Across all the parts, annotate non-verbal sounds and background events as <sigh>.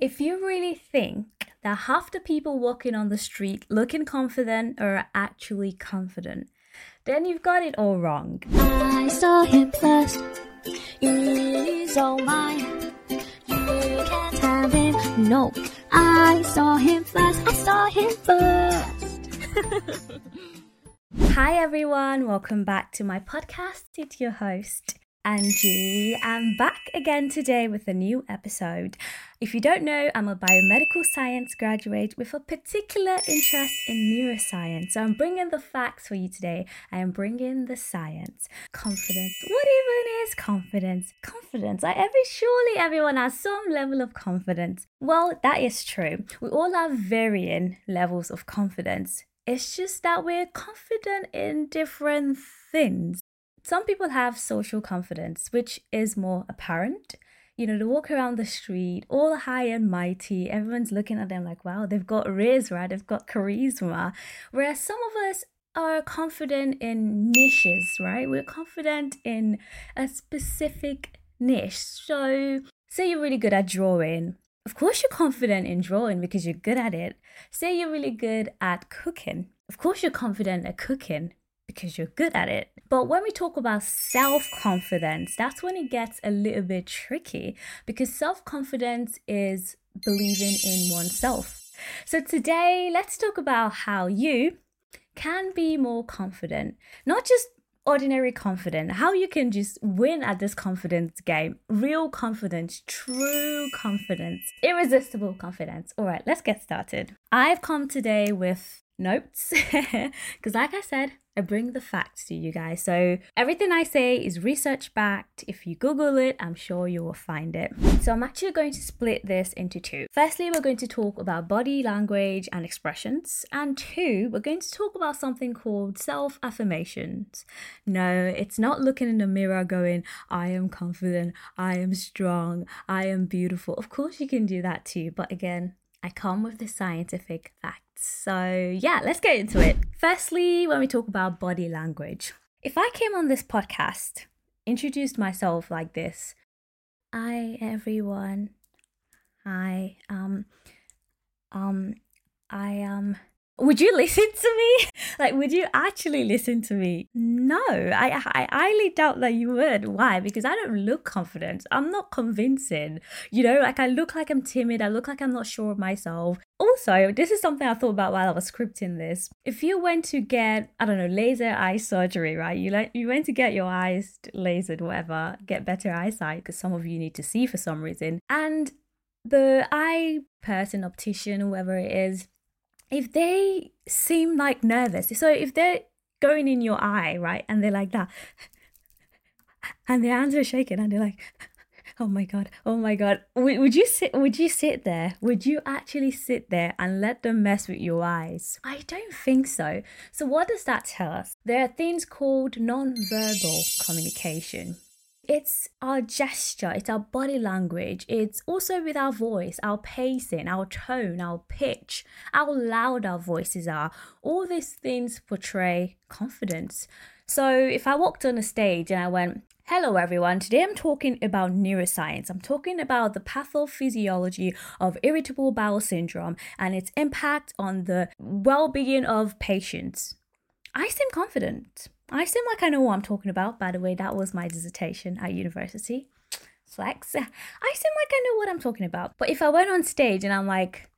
If you really think that half the people walking on the street looking confident are actually confident, then you've got it all wrong. I saw him first. He's all mine. You can't have him. No, I saw him first. I saw him first. <laughs> Hi everyone, welcome back to my podcast. It's your host, Angie. I'm back again today with a new episode. If you don't know, I'm a biomedical science graduate with a particular interest in neuroscience. So I'm bringing the facts for you today. I am bringing the science. Confidence. What even is confidence? Confidence. Like every surely everyone has some level of confidence. Well, that is true. We all have varying levels of confidence. It's just that we're confident in different things. Some people have social confidence, which is more apparent you know, they walk around the street, all high and mighty. Everyone's looking at them like, wow, they've got riz, right? They've got charisma. Whereas some of us are confident in niches, right? We're confident in a specific niche. So, say you're really good at drawing. Of course, you're confident in drawing because you're good at it. Say you're really good at cooking. Of course, you're confident at cooking because you're good at it. But when we talk about self confidence, that's when it gets a little bit tricky because self confidence is believing in oneself. So today, let's talk about how you can be more confident, not just ordinary confident, how you can just win at this confidence game. Real confidence, true confidence, irresistible confidence. All right, let's get started. I've come today with notes <laughs> because, like I said, I bring the facts to you guys. So everything I say is research backed. If you Google it, I'm sure you will find it. So I'm actually going to split this into two. Firstly, we're going to talk about body language and expressions. And two, we're going to talk about something called self affirmations. No, it's not looking in the mirror going, I am confident, I am strong, I am beautiful. Of course, you can do that too. But again, I come with the scientific facts. So, yeah, let's get into it. Firstly, when we talk about body language, if I came on this podcast, introduced myself like this Hi, everyone. Hi, um, um, I, um, would you listen to me? <laughs> like, would you actually listen to me? No, I, I highly doubt that you would. Why? Because I don't look confident. I'm not convincing. You know, like I look like I'm timid. I look like I'm not sure of myself. Also, this is something I thought about while I was scripting this. If you went to get, I don't know, laser eye surgery, right? You like you went to get your eyes lasered, whatever, get better eyesight because some of you need to see for some reason, and the eye person, optician, whoever it is if they seem like nervous, so if they're going in your eye, right, and they're like that, and their hands are shaking, and they're like, oh my god, oh my god, would, you sit? Would you sit there? Would you actually sit there and let them mess with your eyes? I don't think so. So what does that tell us? There are things called non-verbal communication it's our gesture, it's our body language, it's also with our voice, our pacing, our tone, our pitch, how loud our voices are. All these things portray confidence. So if I walked on a stage and I went, Hello, everyone. Today I'm talking about neuroscience. I'm talking about the pathophysiology of irritable bowel syndrome and its impact on the well being of patients. I seem confident. I seem like I know what I'm talking about. By the way, that was my dissertation at university. Flex. <laughs> I seem like I know what I'm talking about. But if I went on stage and I'm like,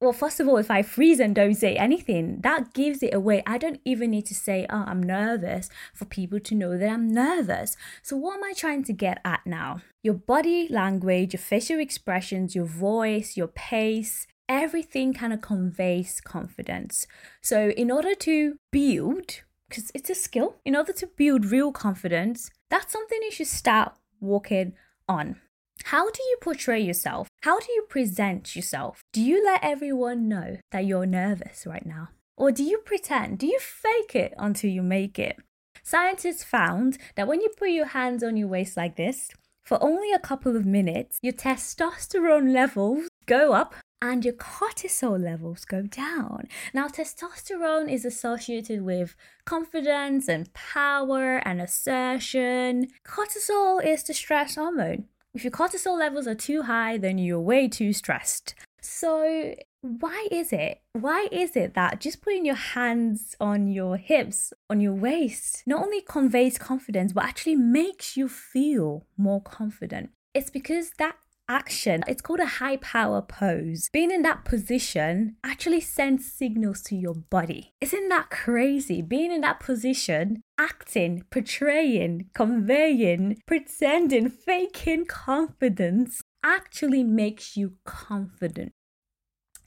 well, first of all, if I freeze and don't say anything, that gives it away. I don't even need to say, oh, I'm nervous for people to know that I'm nervous. So, what am I trying to get at now? Your body language, your facial expressions, your voice, your pace, everything kind of conveys confidence. So, in order to build, because it's a skill, in order to build real confidence, that's something you should start working on. How do you portray yourself? How do you present yourself? Do you let everyone know that you're nervous right now? Or do you pretend? Do you fake it until you make it? Scientists found that when you put your hands on your waist like this, for only a couple of minutes, your testosterone levels go up and your cortisol levels go down. Now, testosterone is associated with confidence and power and assertion. Cortisol is the stress hormone. If your cortisol levels are too high, then you're way too stressed. So, why is it? Why is it that just putting your hands on your hips, on your waist, not only conveys confidence, but actually makes you feel more confident? It's because that action. It's called a high power pose. Being in that position actually sends signals to your body. Isn't that crazy? Being in that position, acting, portraying, conveying, pretending, faking confidence actually makes you confident.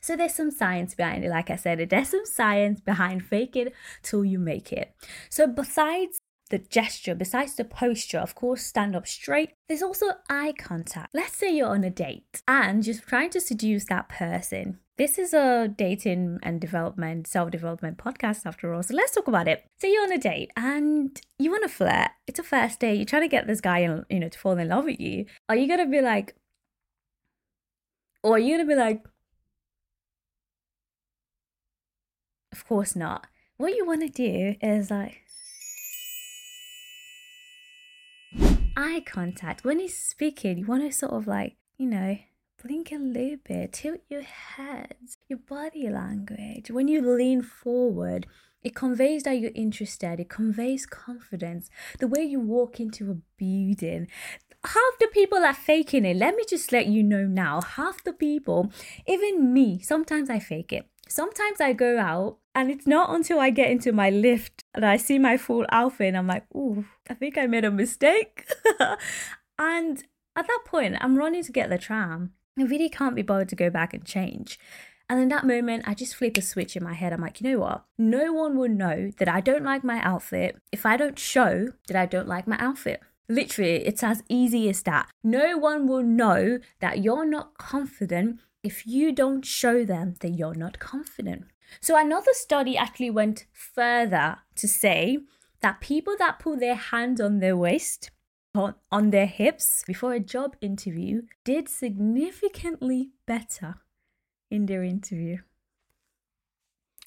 So there's some science behind it. Like I said, there's some science behind fake it till you make it. So besides the gesture, besides the posture, of course, stand up straight. There's also eye contact. Let's say you're on a date and you're trying to seduce that person. This is a dating and development, self development podcast after all. So let's talk about it. So you're on a date and you want to flirt. It's a first date. You're trying to get this guy, you know, to fall in love with you. Are you gonna be like, or are you gonna be like, of course not. What you want to do is like eye contact. When he's speaking, you want to sort of like, you know, blink a little bit, tilt your head, your body language. When you lean forward, it conveys that you're interested, it conveys confidence. The way you walk into a building, half the people are faking it. Let me just let you know now. Half the people, even me, sometimes I fake it. Sometimes I go out and it's not until I get into my lift and I see my full outfit and I'm like, ooh, I think I made a mistake. <laughs> and at that point, I'm running to get the tram. I really can't be bothered to go back and change. And in that moment, I just flip a switch in my head. I'm like, you know what? No one will know that I don't like my outfit if I don't show that I don't like my outfit. Literally, it's as easy as that. No one will know that you're not confident if you don't show them that you're not confident. So, another study actually went further to say that people that put their hand on their waist, on, on their hips before a job interview did significantly better in their interview.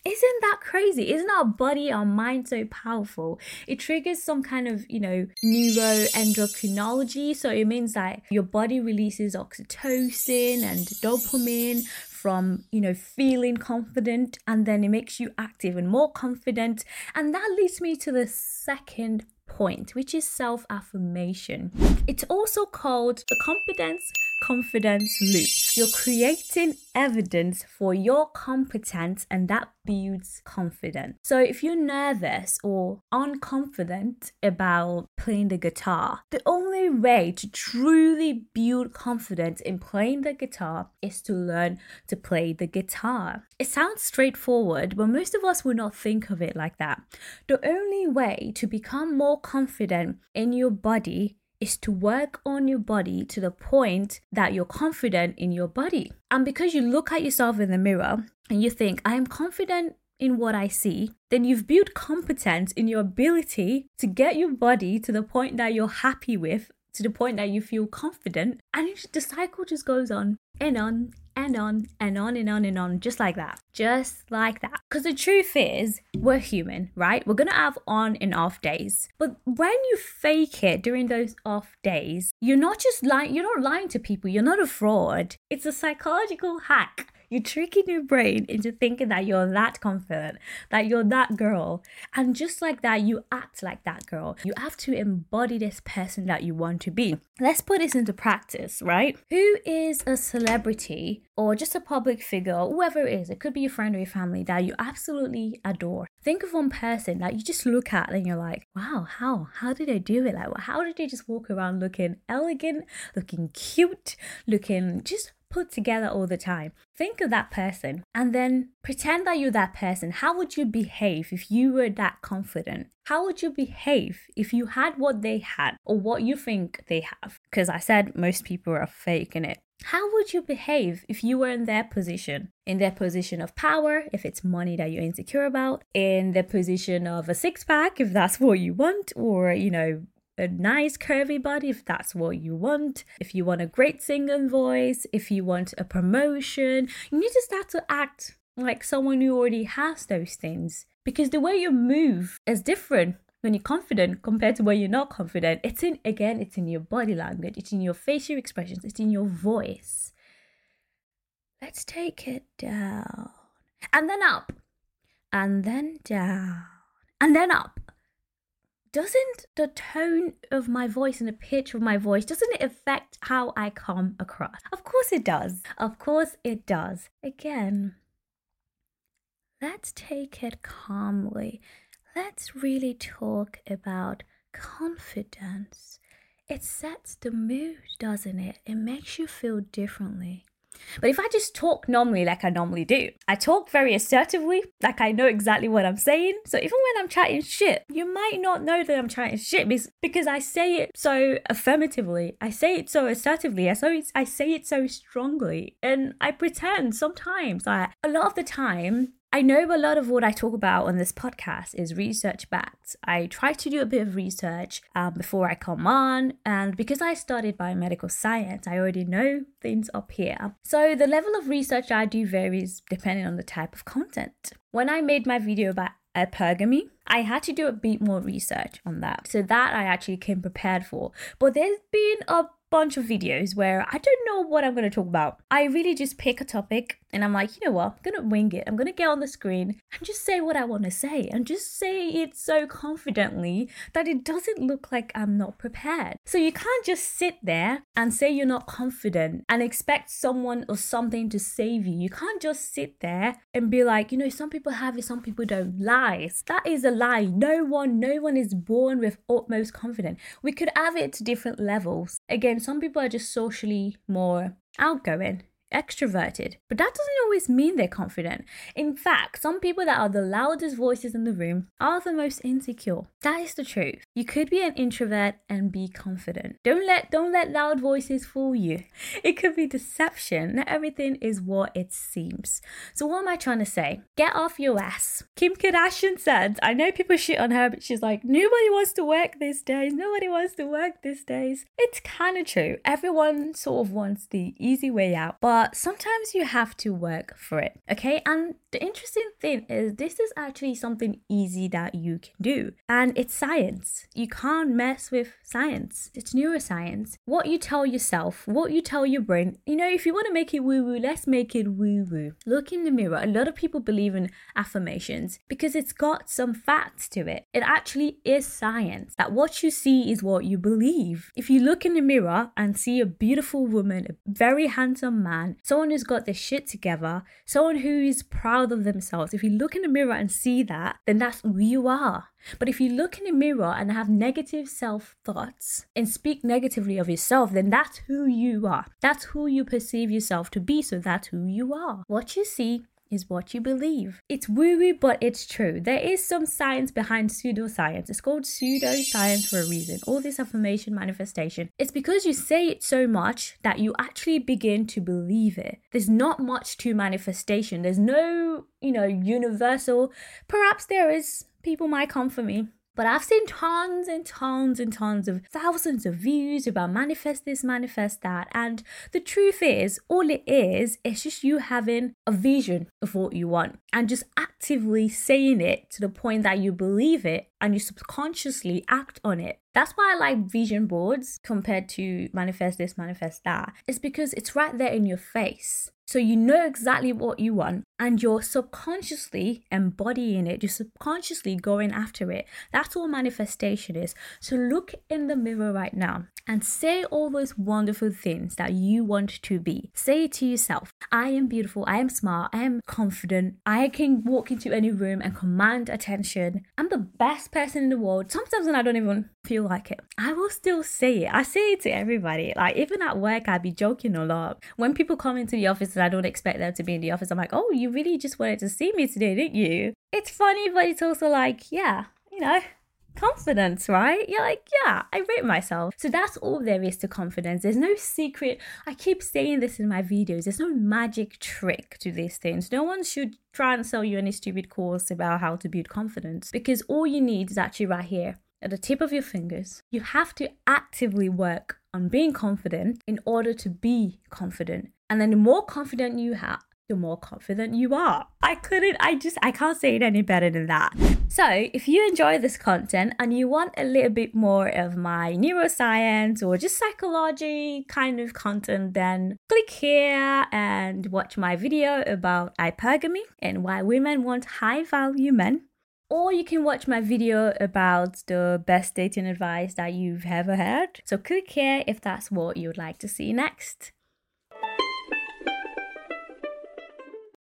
Isn't that crazy? Isn't our body, our mind so powerful? It triggers some kind of, you know, neuroendocrinology. So it means that your body releases oxytocin and dopamine from, you know, feeling confident and then it makes you active and more confident. And that leads me to the second point, which is self affirmation. It's also called the confidence confidence loop. You're creating evidence for your competence and that builds confidence. So if you're nervous or unconfident about playing the guitar, the only way to truly build confidence in playing the guitar is to learn to play the guitar. It sounds straightforward, but most of us will not think of it like that. The only way to become more confident in your body is to work on your body to the point that you're confident in your body. And because you look at yourself in the mirror and you think, I am confident in what I see, then you've built competence in your ability to get your body to the point that you're happy with, to the point that you feel confident. And the cycle just goes on and on and on and on and on and on, just like that. Just like that. Because the truth is, we're human, right? We're gonna have on and off days. But when you fake it during those off days, you're not just lying, you're not lying to people, you're not a fraud. It's a psychological hack you're tricking your brain into thinking that you're that confident, that you're that girl. And just like that, you act like that girl. You have to embody this person that you want to be. Let's put this into practice, right? Who is a celebrity or just a public figure, whoever it is, it could be your friend or your family that you absolutely adore. Think of one person that you just look at and you're like, wow, how? How did they do it? Like, how did they just walk around looking elegant, looking cute, looking just put together all the time. Think of that person and then pretend that you're that person. How would you behave if you were that confident? How would you behave if you had what they had or what you think they have? Because I said most people are faking it. How would you behave if you were in their position? In their position of power, if it's money that you're insecure about, in the position of a six pack, if that's what you want, or, you know, a nice curvy body if that's what you want, if you want a great singing voice, if you want a promotion, you need to start to act like someone who already has those things. Because the way you move is different when you're confident compared to when you're not confident. It's in, again, it's in your body language, it's in your facial expressions, it's in your voice. Let's take it down. And then up. And then down. And then up. Doesn't the tone of my voice and the pitch of my voice doesn't it affect how I come across? Of course it does. Of course it does. Again, let's take it calmly. Let's really talk about confidence. It sets the mood, doesn't it? It makes you feel differently. But if I just talk normally like I normally do, I talk very assertively, like I know exactly what I'm saying. So even when I'm chatting shit, you might not know that I'm chatting shit because I say it so affirmatively. I say it so assertively. I, so I say it so strongly. And I pretend sometimes, like a lot of the time, I know a lot of what I talk about on this podcast is research backed. I try to do a bit of research um, before I come on, and because I studied biomedical science, I already know things up here. So the level of research I do varies depending on the type of content. When I made my video about hypergamy, I had to do a bit more research on that. So that I actually came prepared for. But there's been a bunch of videos where I don't know what I'm going to talk about. I really just pick a topic and I'm like, you know what? I'm going to wing it. I'm going to get on the screen and just say what I want to say and just say it so confidently that it doesn't look like I'm not prepared. So you can't just sit there and say you're not confident and expect someone or something to save you. You can't just sit there and be like, you know, some people have it, some people don't. Lies. That is a lie. No one, no one is born with utmost confidence. We could have it to different levels. Again, some people are just socially more outgoing extroverted, but that doesn't always mean they're confident. In fact, some people that are the loudest voices in the room are the most insecure. That is the truth. You could be an introvert and be confident. Don't let don't let loud voices fool you. <laughs> It could be deception. Not everything is what it seems. So what am I trying to say? Get off your ass. Kim Kardashian said, I know people shit on her, but she's like, nobody wants to work these days. Nobody wants to work these days. It's kind of true. Everyone sort of wants the easy way out, but but sometimes you have to work for it. Okay, and the interesting thing is, this is actually something easy that you can do, and it's science. You can't mess with science, it's neuroscience. What you tell yourself, what you tell your brain, you know, if you want to make it woo woo, let's make it woo woo. Look in the mirror. A lot of people believe in affirmations because it's got some facts to it. It actually is science that what you see is what you believe. If you look in the mirror and see a beautiful woman, a very handsome man, someone who's got their shit together, someone who is proud of themselves. If you look in the mirror and see that, then that's who you are. But if you look in the mirror and have negative self thoughts and speak negatively of yourself, then that's who you are. That's who you perceive yourself to be, so that's who you are. What you see is what you believe. It's woo woo, but it's true. There is some science behind pseudoscience. It's called pseudoscience for a reason. All this affirmation manifestation. It's because you say it so much that you actually begin to believe it. There's not much to manifestation. There's no, you know, universal. Perhaps there is. People might come for me. But I've seen tons and tons and tons of thousands of views about manifest this, manifest that. And the truth is, all it is, it's just you having a vision of what you want and just actively saying it to the point that you believe it and you subconsciously act on it. That's why I like vision boards compared to manifest this, manifest that. It's because it's right there in your face. So you know exactly what you want and you're subconsciously embodying it, you're subconsciously going after it. That's all manifestation is. So look in the mirror right now and say all those wonderful things that you want to be. Say it to yourself I am beautiful, I am smart, I am confident, I can walk into any room and command attention. I'm the best person in the world. Sometimes when I don't even feel like it, I will still say it. I say it to everybody. Like even at work, I'd be joking a lot. When people come into the office I don't expect them to be in the office. I'm like, oh, you really just wanted to see me today, didn't you? It's funny, but it's also like, yeah, you know, confidence, right? You're like, yeah, I rate myself. So that's all there is to confidence. There's no secret. I keep saying this in my videos. There's no magic trick to these things. No one should try and sell you any stupid course about how to build confidence because all you need is actually right here at the tip of your fingers. You have to actively work on being confident in order to be confident. And then the more confident you have, the more confident you are. I couldn't, I just, I can't say it any better than that. So, if you enjoy this content and you want a little bit more of my neuroscience or just psychology kind of content, then click here and watch my video about hypergamy and why women want high value men. Or you can watch my video about the best dating advice that you've ever heard. So click here if that's what you would like to see next.